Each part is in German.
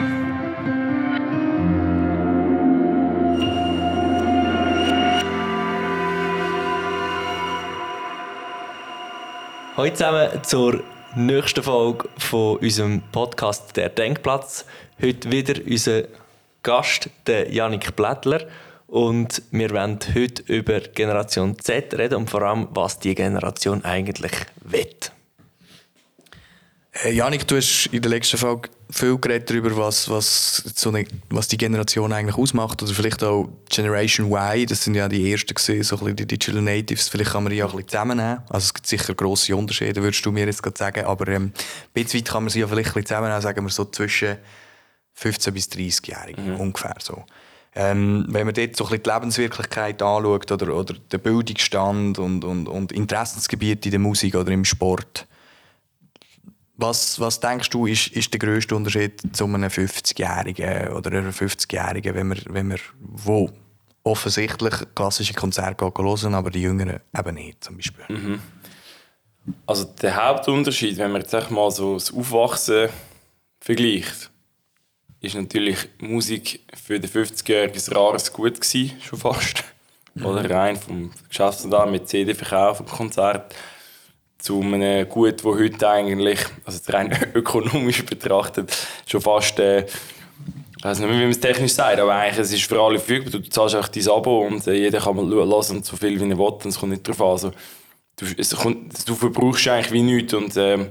Hallo zusammen zur nächsten Folge von unserem Podcast Der Denkplatz. Heute wieder unser Gast, der Janik Blättler. Und wir werden heute über Generation Z reden und vor allem, was die Generation eigentlich will. Äh, Janik, du hast in der letzten Folge viel geredet darüber, was, was, so eine, was die Generation eigentlich ausmacht. Oder vielleicht auch Generation Y, das sind ja die ersten gewesen, so ein bisschen die Digital Natives. Vielleicht kann man die auch ein bisschen zusammennehmen. Also es gibt sicher grosse Unterschiede, würdest du mir jetzt gerade sagen. Aber ähm, ein bisschen weit kann man sie ja vielleicht ein bisschen zusammennehmen, sagen wir so zwischen 15 bis 30-Jährigen mhm. ungefähr so. Ähm, wenn man dort so ein bisschen die Lebenswirklichkeit anschaut oder, oder den Bildungsstand und, und, und Interessensgebiete in der Musik oder im Sport, was, was denkst du, ist, ist der grösste Unterschied zu einem 50-Jährigen oder einer 50-Jährigen, wenn wir, wenn wir wo offensichtlich klassische Konzerte hören, aber die Jüngeren eben nicht, zum Beispiel? Mhm. Also der Hauptunterschied, wenn man jetzt mal so das Aufwachsen vergleicht, ist natürlich Musik für den 50-Jährigen ein rares Gut gewesen, schon fast. Mhm. Oder rein vom Geschäftsmodell mit CD-Verkauf und Konzert zu einem Gut, das heute eigentlich, also rein ökonomisch betrachtet, schon fast, äh, ich weiß nicht, wie man es technisch sagt, aber eigentlich es ist für alle verfügbar. Du zahlst einfach dein Abo und äh, jeder kann mal hören, so viel wie er will, und es kommt nicht darauf an. Also, du, es kommt, du verbrauchst eigentlich wie nichts und äh,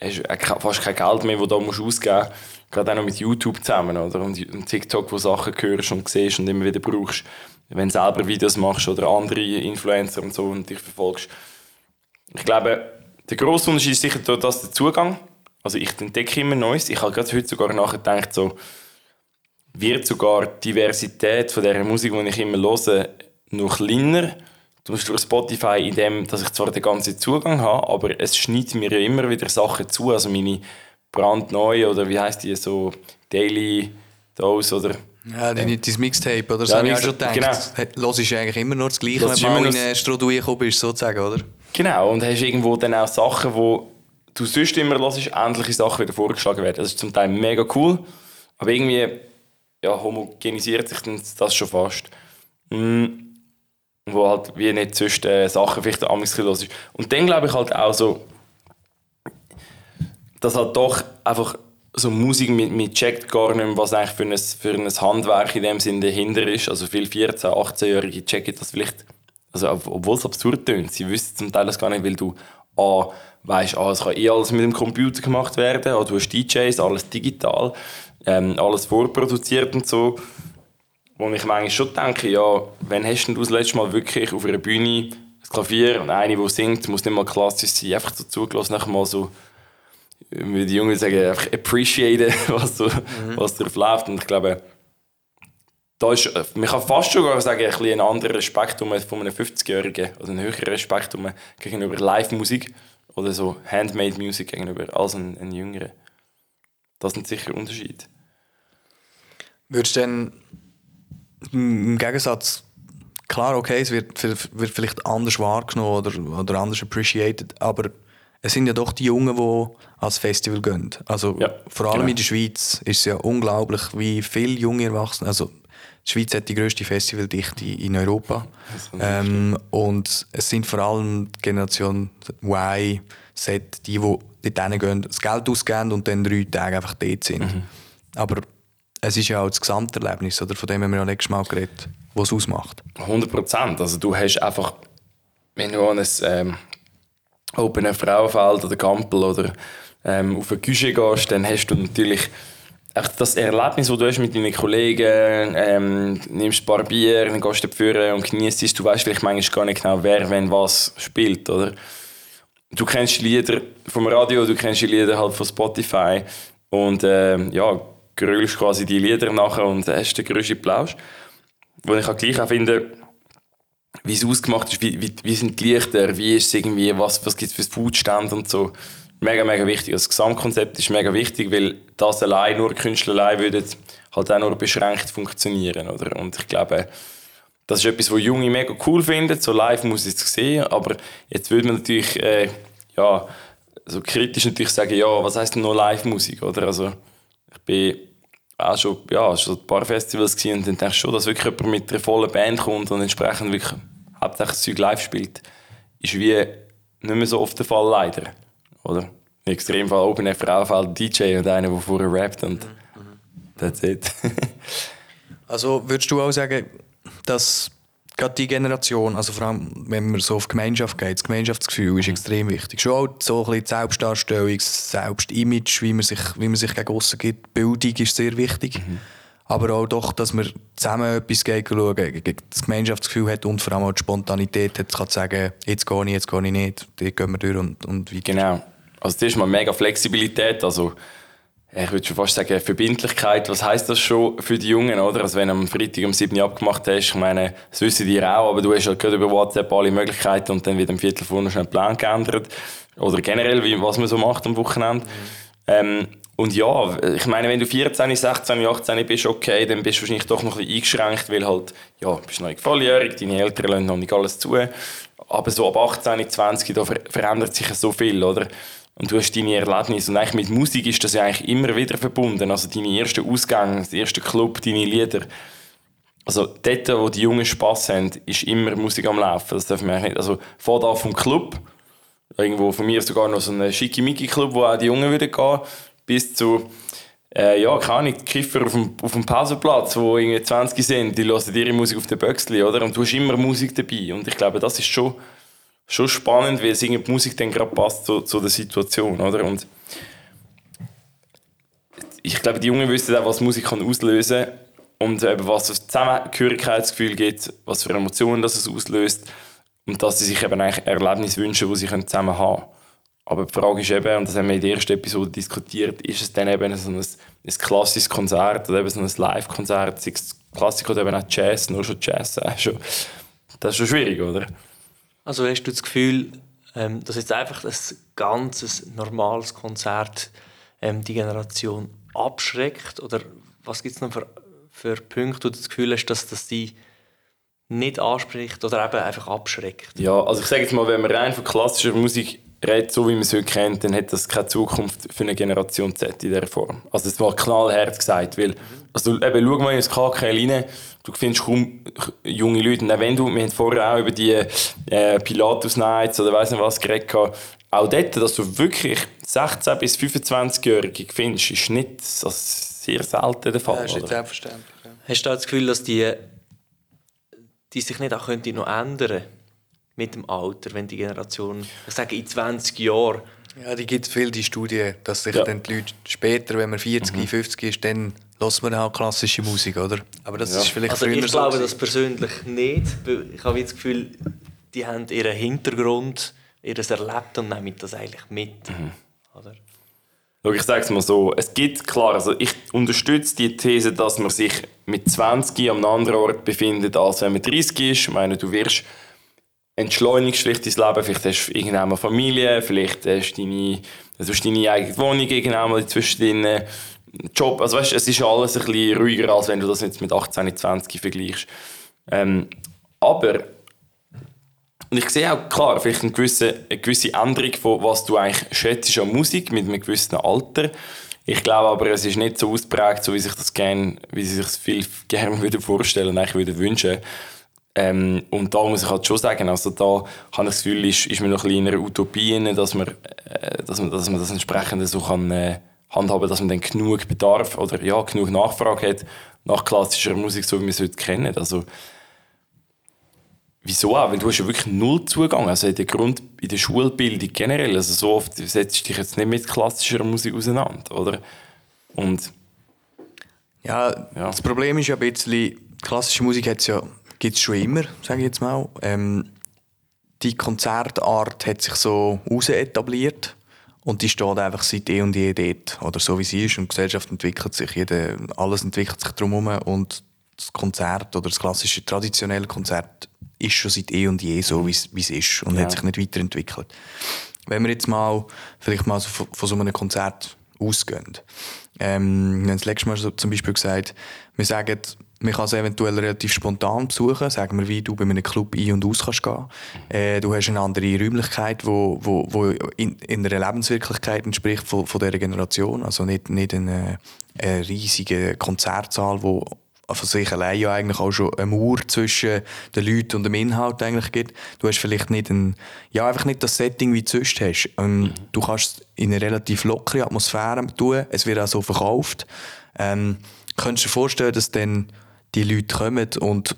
hast fast kein Geld mehr, das du da musst ausgeben musst. Gerade auch noch mit YouTube zusammen, oder? Und, und TikTok, wo Sachen hörst und siehst und immer wieder brauchst, wenn du selber Videos machst oder andere Influencer und so und dich verfolgst. Ich glaube, der grosse Unterschied ist sicher das der Zugang. Also ich entdecke immer Neues. Ich habe gerade heute sogar nachgedacht, so, wird sogar die Diversität von der Musik, die ich immer höre, noch kleiner durch Spotify, in dem, dass ich zwar den ganzen Zugang habe, aber es schneidet mir ja immer wieder Sachen zu. Also meine brandneue oder wie heißt die so Daily Dose oder ja, dein, dein Mixtape, oder? Das ja, habe ich auch schon gedacht. Genau. Hörst du eigentlich immer nur das Gleiche, wenn du in eine Stroh bist, sozusagen, oder? Genau, und hast irgendwo dann auch Sachen, wo du sonst immer hörst, ähnliche Sachen wieder vorgeschlagen werden. Das ist zum Teil mega cool, aber irgendwie ja, homogenisiert sich das schon fast. Mm, wo halt wie nicht sonst äh, Sachen vielleicht am los Und dann glaube ich halt auch so, dass halt doch einfach so Musik mit, mit checkt gar nicht mehr, was eigentlich für ein, für ein Handwerk in dem Sinne dahinter ist. Also viele 14-, 18-Jährige checken das vielleicht, also obwohl es absurd tönt, sie wissen zum Teil das gar nicht, weil du A, weißt, ah, es kann eh alles mit dem Computer gemacht werden, ah, du hast DJs, alles digital, ähm, alles vorproduziert und so. Wo ich manchmal schon denke, ja, wann hast du das letzte Mal wirklich auf einer Bühne ein Klavier und eine, die singt, muss nicht mal klassisch sein, einfach so zugelassen, nachher mal so würde die Jungen sagen, einfach appreciaten, was, so, mhm. was drauf läuft. Und ich glaube, da ist, man kann fast schon sagen, ein, ein anderer Spektrum von einem 50-Jährigen, oder ein höherer Spektrum gegenüber Live-Musik oder so Handmade-Musik gegenüber als ein, ein Jüngerer. Das sind sicher Unterschiede. Würdest du denn im Gegensatz, klar, okay, es wird, wird vielleicht anders wahrgenommen oder, oder anders appreciated, aber es sind ja doch die Jungen, die als Festival gehen. Also ja, vor allem genau. in der Schweiz ist es ja unglaublich, wie viele junge Erwachsene, also die Schweiz hat die grösste Festivaldichte in Europa. Ähm, und es sind vor allem die Generation Y, Z, die, die dort gehen, das Geld ausgeben und dann drei Tage einfach dort sind. Mhm. Aber es ist ja auch das Gesamterlebnis, oder? von dem haben wir ja letztes Mal geredet, was es ausmacht. 100 Prozent. Also du hast einfach, wenn du an ein ähm, Open Frauenfeld oder Gampel oder ähm, auf eine Küche gehst, dann hast du natürlich echt das Erlebnis, das du hast mit deinen Kollegen, ähm, nimmst ein paar Bier, dann gehst du dafür und genießt es. Du weißt vielleicht manchmal gar nicht genau, wer wenn was spielt, oder? Du kennst die Lieder vom Radio, du kennst die Lieder halt von Spotify und ähm, ja, grölst quasi die Lieder nachher und hast den grössten Plausch. Wo ich auch gleich auch finde, wie es ausgemacht ist, wie, wie, wie sind die Lichter, wie ist es irgendwie, was, was gibt es für Foodstand und so. Mega, mega wichtig. Also das Gesamtkonzept ist mega wichtig, weil das allein, nur Künstler allein würden halt auch nur beschränkt funktionieren, oder? Und ich glaube, das ist etwas, was Junge mega cool finden, so live muss ich es sehen, aber jetzt würde man natürlich, äh, ja, so kritisch natürlich sagen, ja, was heißt denn noch Live-Musik, oder? Also, ich bin auch schon, ja, schon ein paar Festivals gesehen und dann denkst schon, dass wirklich jemand mit einer vollen Band kommt und entsprechend wirklich hauptsächlich das Zeug live spielt, ist wie nicht mehr so oft der Fall, leider. Oder? Im Extremfall Open Air Frau fällt DJ und einer, der vorher rappt und that's it. Also würdest du auch sagen, dass gerade die Generation, also vor allem wenn man so auf Gemeinschaft geht, das Gemeinschaftsgefühl ist extrem wichtig. Schon auch so ein bisschen die Selbstdarstellung, das Selbstimage, wie man sich, wie man sich gegen aussen gibt. Bildung ist sehr wichtig. Aber auch doch, dass man zusammen etwas geht schauen, das Gemeinschaftsgefühl hat und vor allem auch die Spontanität hat, kann sagen, jetzt gehe ich, jetzt gehe ich nicht, dort gehen wir durch und, und weiter. Genau. Also das ist mal mega Flexibilität, also ich würde schon fast sagen, Verbindlichkeit, was heißt das schon für die Jungen, oder? Also wenn du am Freitag um 7 Uhr abgemacht hast, ich meine, das wissen die auch, aber du hast halt gerade über WhatsApp alle Möglichkeiten und dann wird am Viertel vorne schnell den Plan geändert. Oder generell, wie, was man so macht am Wochenende. Mhm. Ähm, und ja, ich meine, wenn du 14, 16, 18 bist, okay, dann bist du wahrscheinlich doch noch ein bisschen eingeschränkt, weil halt, ja, bist noch nicht volljährig, deine Eltern lassen noch nicht alles zu. Aber so ab 18, 20, da verändert sich so viel, oder? Und du hast deine Erlebnisse. Und eigentlich mit Musik ist das ja eigentlich immer wieder verbunden. Also deine ersten Ausgänge, das erste Club, deine Lieder. Also dort, wo die Jungen Spass haben, ist immer Musik am Laufen. Das dürfen wir nicht. Also vor da vom Club, irgendwo von mir sogar noch so ein Schickimicki-Club, wo auch die Jungen wieder gehen, bis zu äh, ja, keine Ahnung, Kiffer auf dem, auf dem Pausenplatz, wo irgendwie 20 sind, die hören ihre Musik auf den Böxli, oder? Und du hast immer Musik dabei. Und ich glaube, das ist schon schon spannend, weil die Musik dann gerade passt zu, zu der Situation, oder? Und ich glaube, die Jungen wissen auch, was Musik kann auslösen kann und eben, was das Zusammengehörigkeitsgefühl gibt, was für Emotionen das es auslöst und dass sie sich eben eigentlich Erlebnisse wünschen, die sie zusammen haben können. Aber die Frage ist eben, und das haben wir in der ersten Episode diskutiert, ist es dann eben so ein, ein klassisches Konzert oder eben so ein Live-Konzert, sei es Klassik oder eben auch Jazz, nur schon Jazz, äh, schon, das ist schon schwierig, oder? Also hast du das Gefühl, ähm, dass jetzt einfach ein ganzes normales Konzert ähm, die Generation abschreckt? Oder was gibt es noch für, für Punkte, wo du das Gefühl hast, dass das die nicht anspricht oder eben einfach abschreckt? Ja, also ich sage jetzt mal, wenn man rein von klassischer Musik redet, so wie man es heute kennt, dann hat das keine Zukunft für eine Generation Z in dieser Form. Also das war knallhart gesagt, weil, also eben, schau mal in das KK rein, du findest kaum junge Leute. Und auch wenn du, wir haben vorher auch über die äh, Pilatus Nights oder weiss nicht was geredet, auch dort, dass du wirklich 16- bis 25-Jährige findest, ist nicht also sehr selten der Fall. Ja, ist nicht selbstverständlich. Ja. Hast du das Gefühl, dass die, die sich nicht auch noch ändern mit dem Alter, wenn die Generation, ich sage in 20 Jahren, ja, die gibt viel, die Studie, dass sich ja. dann die Leute später, wenn man 40, mhm. 50 ist, dann hört man auch klassische Musik, oder? Aber das ja. ist vielleicht also ich glaube so das persönlich nicht. Ich habe das Gefühl, die haben ihren Hintergrund, ihr Erlebt und nehmen das eigentlich mit. Mhm. Oder? Ich sage es mal so, es gibt klar, also ich unterstütze die These, dass man sich mit 20 an einem anderen Ort befindet, als wenn man 30 ist. Ich meine, du wirst entschleunigst vielleicht dein Leben, vielleicht hast du irgendwann mal Familie, vielleicht hast du deine, also hast deine eigene Wohnung irgendwann mal zwischendrin, Job, also weißt, es ist alles ein bisschen ruhiger, als wenn du das jetzt mit 18, 20 vergleichst. Ähm, aber und ich sehe auch klar, vielleicht eine gewisse, eine gewisse Änderung von was du eigentlich schätzt an Musik mit einem gewissen Alter. Ich glaube aber, es ist nicht so ausprägt, so wie sich das gern, wie sie sich viel gerne würde vorstellen, eigentlich würde wünschen. Ähm, und da muss ich halt schon sagen, also da habe ich das Gefühl, ist, ist man noch ein bisschen in einer Utopie, dass man, äh, dass man, dass man das entsprechend so kann, äh, handhaben, dass man dann genug Bedarf oder ja, genug Nachfrage hat nach klassischer Musik, so wie wir es heute kennen. Also, wieso auch? Weil du hast ja wirklich null Zugang. Also in der Grund, in der Schulbildung generell, also so oft setzt du dich jetzt nicht mit klassischer Musik auseinander, oder? Und ja, ja. das Problem ist ja ein bisschen, klassische Musik hat es ja gibt es schon immer, sage ich jetzt mal. Ähm, die Konzertart hat sich so heraus etabliert und die steht einfach seit eh und je dort. Oder so wie sie ist und die Gesellschaft entwickelt sich, jede, alles entwickelt sich drumherum und das Konzert oder das klassische traditionelle Konzert ist schon seit eh und je so, wie es ist und ja. hat sich nicht weiterentwickelt. Wenn wir jetzt mal vielleicht mal so von, von so einem Konzert ausgehen. Ähm, wir haben das letzte Mal so zum Beispiel gesagt, wir sagen, man kann es eventuell relativ spontan besuchen, sagen wir, wie du bei einem Club ein- und aus kannst gehen. Äh, du hast eine andere Räumlichkeit, wo, wo, wo in, in einer Lebenswirklichkeit entspricht von, von dieser Generation. Also nicht, nicht eine, eine riesige Konzertsaal, wo von sich allein ja eigentlich auch schon eine Mauer zwischen den Leuten und dem Inhalt eigentlich gibt. Du hast vielleicht nicht ein, ja, einfach nicht das Setting, wie du sonst hast. Ähm, Du kannst es in eine relativ lockere Atmosphäre tun. Es wird auch so verkauft. Ähm, könntest du dir vorstellen, dass dann die Leute kommen und,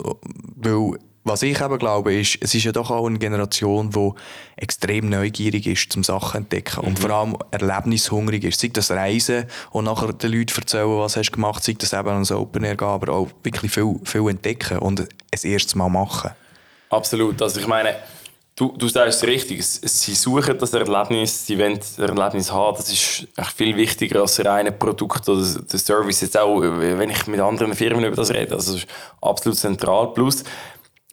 weil, was ich eben glaube, ist, es ist ja doch auch eine Generation, die extrem neugierig ist, zum Sachen zu entdecken und vor allem erlebnishungrig ist. Sei das Reisen und nachher den Leuten erzählen, was hast du gemacht, sei das eben ans Open Air gehen, aber auch wirklich viel, viel entdecken und ein erstes Mal machen. Absolut. Also ich meine, du, du sagst es richtig. Es- es- Sie suchen das Erlebnis, sie wollen das Erlebnis haben. Das ist echt viel wichtiger als reine Produkt oder der Service. Jetzt auch, wenn ich mit anderen Firmen über das rede. Also das ist absolut zentral. Plus,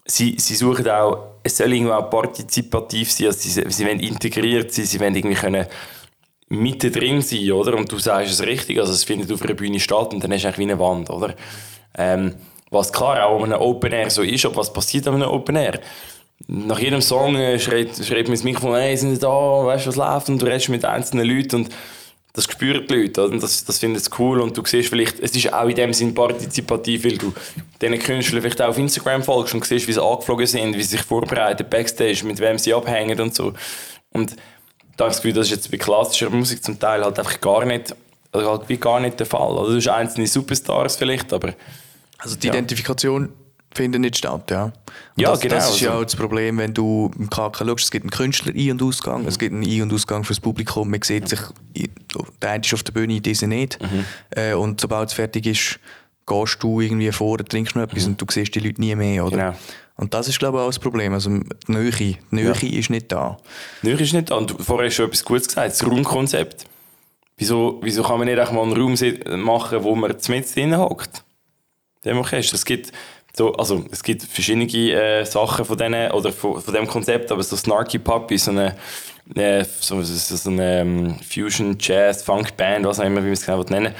sie, sie suchen auch, es soll irgendwo auch partizipativ sein. Also sie, sie wollen integriert sein, sie wollen irgendwie können mittendrin sein, oder? Und du sagst es richtig, also es findet auf einer Bühne statt und dann du eigentlich wie eine Wand, oder? Ähm, was klar auch an einem Open Air so ist, aber was passiert an einem Open Air? Nach jedem Song äh, schreit, schreit mir ins Mikrofon, hey, sind Sie da, weißt du, was läuft? Und du redest mit einzelnen Leuten und das spüren die Leute? Und das, das finden sie cool und du siehst vielleicht, es ist auch in dem Sinn partizipativ, weil du diesen Künstlern vielleicht auch auf Instagram folgst und siehst, wie sie angeflogen sind, wie sie sich vorbereiten, Backstage, mit wem sie abhängen und so. Und da habe ich das Gefühl, das ist jetzt bei klassischer Musik zum Teil halt einfach gar nicht, also halt wie gar nicht der Fall. Also du hast einzelne Superstars vielleicht, aber Also die Ja. Identifikation findet nicht statt, ja. Und Ja, das, genau, Das ist ja also- auch das Problem, wenn du im KK schaust, es gibt einen Künstler Ein- und Ausgang, es gibt einen Ein- und Ausgang fürs Publikum, man sieht sich, der eine ist auf der Bühne, dieser nicht. Mhm. Äh, und sobald es fertig ist, gehst du irgendwie vor, trinkst noch etwas und du siehst die Leute nie mehr, oder? Mhm. Genau. Und das ist, glaube ich, auch das Problem. Also die Nähe, die Nähe ist nicht da. Nöch ist nicht da. Und vorher hast du etwas Gutes gesagt, das Raumkonzept. Wieso, wieso kann man nicht einfach mal einen Raum machen, wo man mit drin hockt? Dem Orchester. Es gibt, so, also, es gibt verschiedene äh, Sachen von, denen, oder von, von dem Konzept, aber so Snarky Puppy, so eine, äh, so, so, so eine ähm, Fusion, Jazz, Funk Band, was auch immer, wie man es genau nennen will.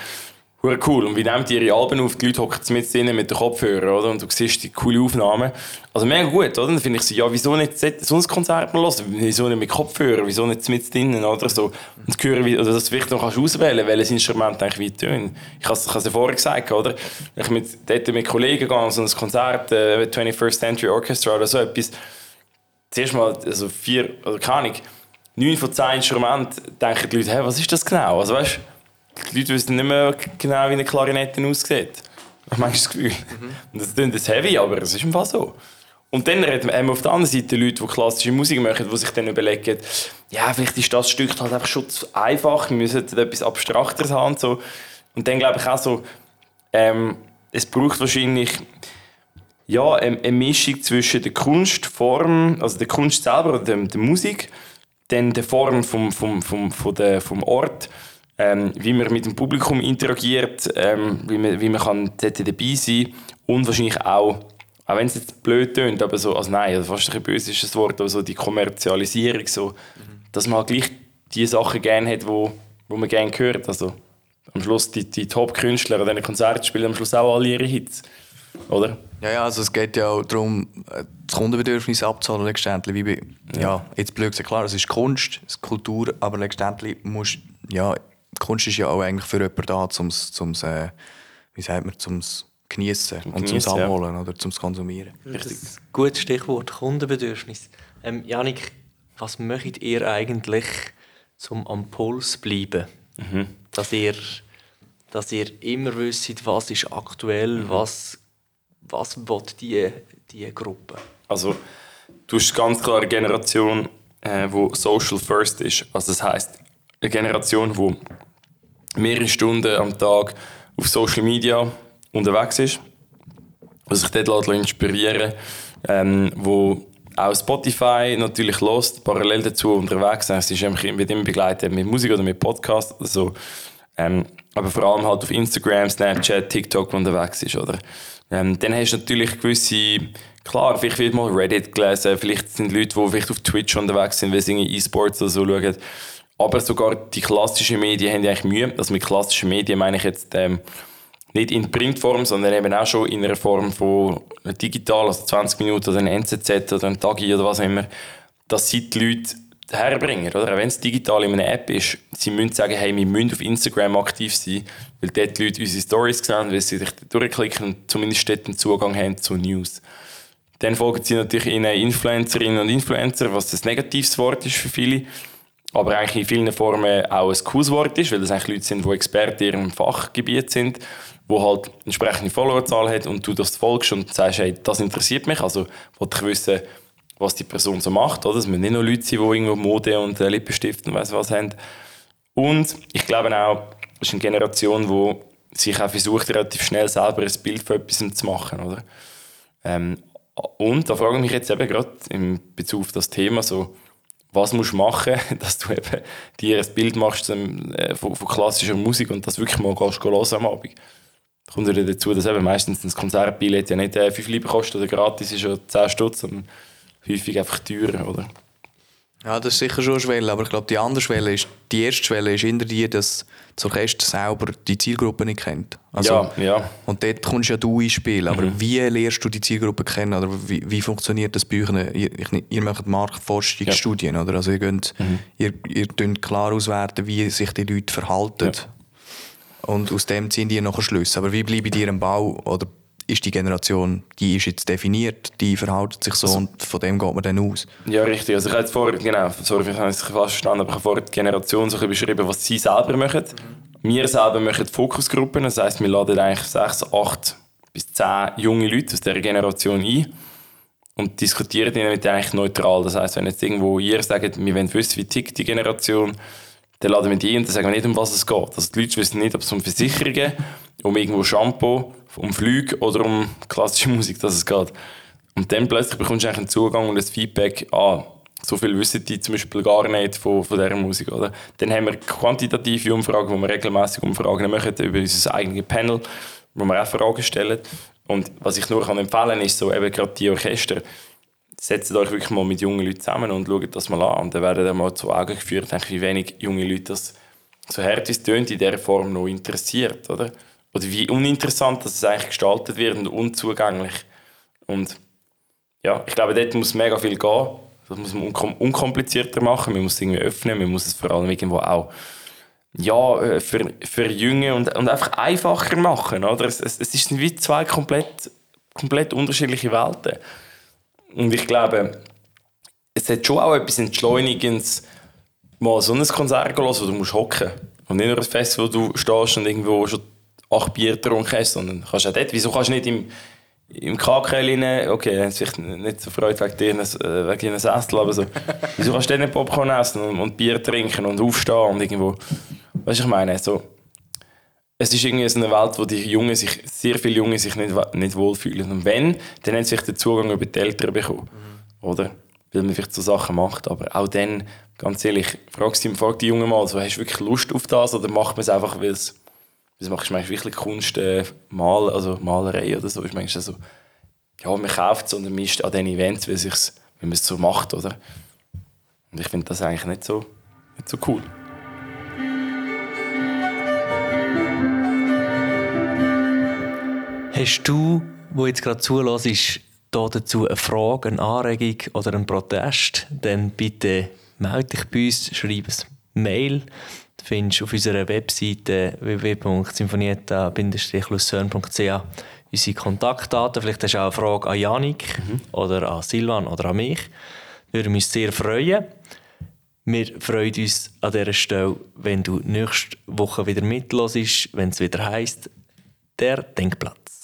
Hure cool. Und wie nehmen die ihre Alben auf? Die Leute hocken mit drinnen mit den Kopfhörern, oder? Und du siehst die coole Aufnahmen. Also mega gut, oder? Dann finde ich so, ja, wieso nicht so ein Konzert mal hören? Wieso nicht mit Kopfhörern? Wieso nicht mit drinnen, oder? So. Und hören, oder das vielleicht noch kannst auswählen, welches Instrument eigentlich wie tönt. Ich habe es ja vorher gesagt, oder? Ich mit, dort mit Kollegen gehe, so ein Konzert, äh, 21st Century Orchestra oder so etwas, zuerst mal, also vier, oder keine Ahnung, neun von zehn Instrumenten, denken die Leute, hey, was ist das genau? Also weißt die Leute wissen nicht mehr genau, wie eine Klarinette aussieht. Ich meine, das Gefühl. Und das klingt jetzt heavy, aber es ist einfach so. Und dann reden wir auf der anderen Seite Leute, die klassische Musik machen, die sich dann überlegen, ja, vielleicht ist das Stück halt einfach schon zu einfach, wir müssen etwas Abstrakteres haben. Und, so. und dann glaube ich auch so, ähm, es braucht wahrscheinlich ja, eine, eine Mischung zwischen der Kunstform, also der Kunst selber oder der, der Musik, dann der Form vom, vom, vom, der, vom Ort, ähm, wie man mit dem Publikum interagiert, ähm, wie man, wie man kann dort dabei sein und wahrscheinlich auch, auch wenn es jetzt blöd tönt, aber so, also nein, also fast ein bisschen böse ist das Wort, aber so die Kommerzialisierung, so, dass man halt gleich die Sachen gerne hat, wo, wo man gerne hört. Also am Schluss die, die Top-Künstler an diesen Konzerten spielen am Schluss auch alle ihre Hits, oder? Ja, ja, also es geht ja auch darum, äh, das Kundenbedürfnis abzahlen letztendlich. Wie bei, ja. jetzt blöd gesagt, klar, es ist Kunst, es ist Kultur, aber letztendlich musst, ja, Kunst ist ja auch eigentlich für jemanden da, zum, zum äh, wie sagt man, zum genießen und zum Geniessen, ja. Sammeln oder zum Konsumieren. Richtig. Gutes Stichwort, Kundenbedürfnis. Ähm, Janik, was möchtet ihr eigentlich zum am Puls bleiben? Dass, ihr, dass ihr immer wisst, was ist aktuell, was, was will die, die Gruppe? Also, du hast ganz klar eine Generation, äh, wo Social First ist. Also das heißt eine Generation, wo mehrere Stunden am Tag auf Social Media unterwegs ist, wo sich dort inspirieren ähm, wo auch Spotify natürlich lost, parallel dazu unterwegs ist. Es wird immer begleitet mit Musik oder mit Podcast oder so. Ähm, aber vor allem halt auf Instagram, Snapchat, TikTok unterwegs ist, oder? Ähm, dann hast du natürlich gewisse, klar, vielleicht wird mal Reddit gelesen, vielleicht sind Leute, die vielleicht auf Twitch unterwegs sind, weil sie E-Sports oder so schauen. Aber sogar die klassischen Medien haben eigentlich Mühe. Also mit klassischen Medien meine ich jetzt ähm, nicht in Printform, sondern eben auch schon in einer Form von digital, also 20 Minuten oder ein NZZ oder ein Tagi oder was auch immer, dass sie die Leute herbringen, oder? Auch wenn es digital in einer App ist, sie müssen sagen, hey, wir müssen auf Instagram aktiv sein, weil dort die Leute unsere Stories sehen, weil sie sich durchklicken und zumindest dort einen Zugang haben zu News. Dann folgen sie natürlich in Influencerinnen und Influencer, was ein negatives Wort ist für viele, aber eigentlich in vielen Formen auch ein cooles Wort ist, weil das eigentlich Leute sind, die Experten in ihrem Fachgebiet sind, wo halt entsprechende Followerzahl hat und du das folgst und sagst, hey, das interessiert mich, also wollte ich wissen, was die Person so macht. Oder? Es müssen nicht nur Leute sein, die irgendwo Mode und äh, Lippenstift und weiss was haben. Und ich glaube auch, es ist eine Generation, die sich auch versucht, relativ schnell selber ein Bild von etwas zu machen. Oder? Ähm, und da frage ich mich jetzt eben gerade in Bezug auf das Thema so, was musst du machen, dass du eben dir ein Bild machst äh, von, von, klassischer Musik und das wirklich mal kannst hören am Abend. Da kommt ja dazu, dass eben meistens ein Konzertbillett ja nicht äh, 5 Lieber kostet oder gratis ist ja 10 Stutz, sondern häufig einfach teurer, oder? Ja, das ist sicher schon eine Schwelle, aber ich glaube, die andere Schwelle ist, die erste Schwelle ist hinter dir, dass das Orchester selber die Zielgruppe nicht kennt. Also, ja, ja. Und dort kommst ja du ins Spiel, aber mhm. wie lernst du die Zielgruppe kennen oder wie, wie funktioniert das bei euch? Ihr, ihr macht Marktforschungsstudien, ja. oder? Also ihr, könnt, mhm. ihr, ihr könnt klar auswerten, wie sich die Leute verhalten ja. und aus dem ziehen die nachher Schlüsse. Aber wie bleibt ihr im Bau oder ist die Generation, die ist jetzt definiert, die verhält sich so also, und von dem geht man dann aus. Ja, richtig. Also ich habe vorher, genau, sorry, ich habe es fast verstanden, aber ich habe vorher die Generation so beschrieben, was sie selber machen. Mhm. Wir selber machen Fokusgruppen, das heisst, wir laden eigentlich sechs, acht bis zehn junge Leute aus dieser Generation ein und diskutieren ihnen mit eigentlich neutral. Das heisst, wenn jetzt irgendwo ihr sagt, wir wollen wissen, wie tickt die Generation, dann laden wir die ein und dann sagen wir nicht, um was es geht. Also die Leute wissen nicht, ob es um Versicherungen, um irgendwo Shampoo, um Flüge oder um klassische Musik, dass es geht. Und dann plötzlich bekommst du einen Zugang und ein Feedback, ah, so viel wissen die zum Beispiel gar nicht von, von dieser Musik. Oder? Dann haben wir quantitative Umfragen, wo wir regelmäßig Umfragen machen über unser eigenes Panel, wo wir auch Fragen stellen. Und was ich nur kann empfehlen kann, ist so eben gerade die Orchester, setzt euch wirklich mal mit jungen Leuten zusammen und schaut das mal an. Und dann werden dann mal zu Augen geführt, wie wenig junge Leute das so hart wie es tönt, in dieser Form noch interessiert. Oder? Oder wie uninteressant das eigentlich gestaltet wird und unzugänglich. Und ja, ich glaube, dort muss mega viel gehen. Das muss man unkomplizierter machen, man muss es irgendwie öffnen, man muss es vor allem irgendwo auch ja, äh, für, für Junge und, und einfach einfacher machen. Oder? Es, es, es sind wie zwei komplett, komplett unterschiedliche Welten. Und ich glaube, es hat schon auch etwas Entschleunigendes, mal so ein Konzert zu hören, wo du musst hocken Und nicht nur ein Fest, wo du stehst und irgendwo schon acht Bier getrunken hast, sondern kannst auch dort, wieso kannst du nicht im, im KKL rein, okay, sich nicht so freut wegen deinen, äh, wegen deinen Sessel, aber so, wieso kannst du nicht Popcorn essen und, und, Bier trinken und aufstehen und irgendwo, weißt du, ich meine, so, es ist irgendwie so eine Welt, wo die Jungen sich, sehr viele Junge sich nicht, nicht wohlfühlen. Und wenn, dann haben sie vielleicht den Zugang über die Eltern bekommen. Mhm. Oder? Weil man vielleicht so Sachen macht. Aber auch dann, ganz ehrlich, fragst du, frag die Jungen mal, so, hast du wirklich Lust auf das oder macht man es einfach, weil es das machst du manchmal wirklich Kunst, äh, Mal, also Malerei oder so. Ist manchmal so, ja, man kauft es und man misst an den Events, wie, sich's, wie man es so macht, oder? Und ich finde das eigentlich nicht so, nicht so cool. Hast du, wo jetzt gerade zulässt, dazu eine Frage, eine Anregung oder einen Protest, dann bitte melde dich bei uns, schreib ein Mail findest auf unserer Webseite www.sinfonietta-lucerne.ch unsere Kontaktdaten. Vielleicht hast du auch eine Frage an Janik mhm. oder an Silvan oder an mich. Wir würden uns sehr freuen. Wir freuen uns an dieser Stelle, wenn du nächste Woche wieder mitlosest, wenn es wieder heisst, der Denkplatz.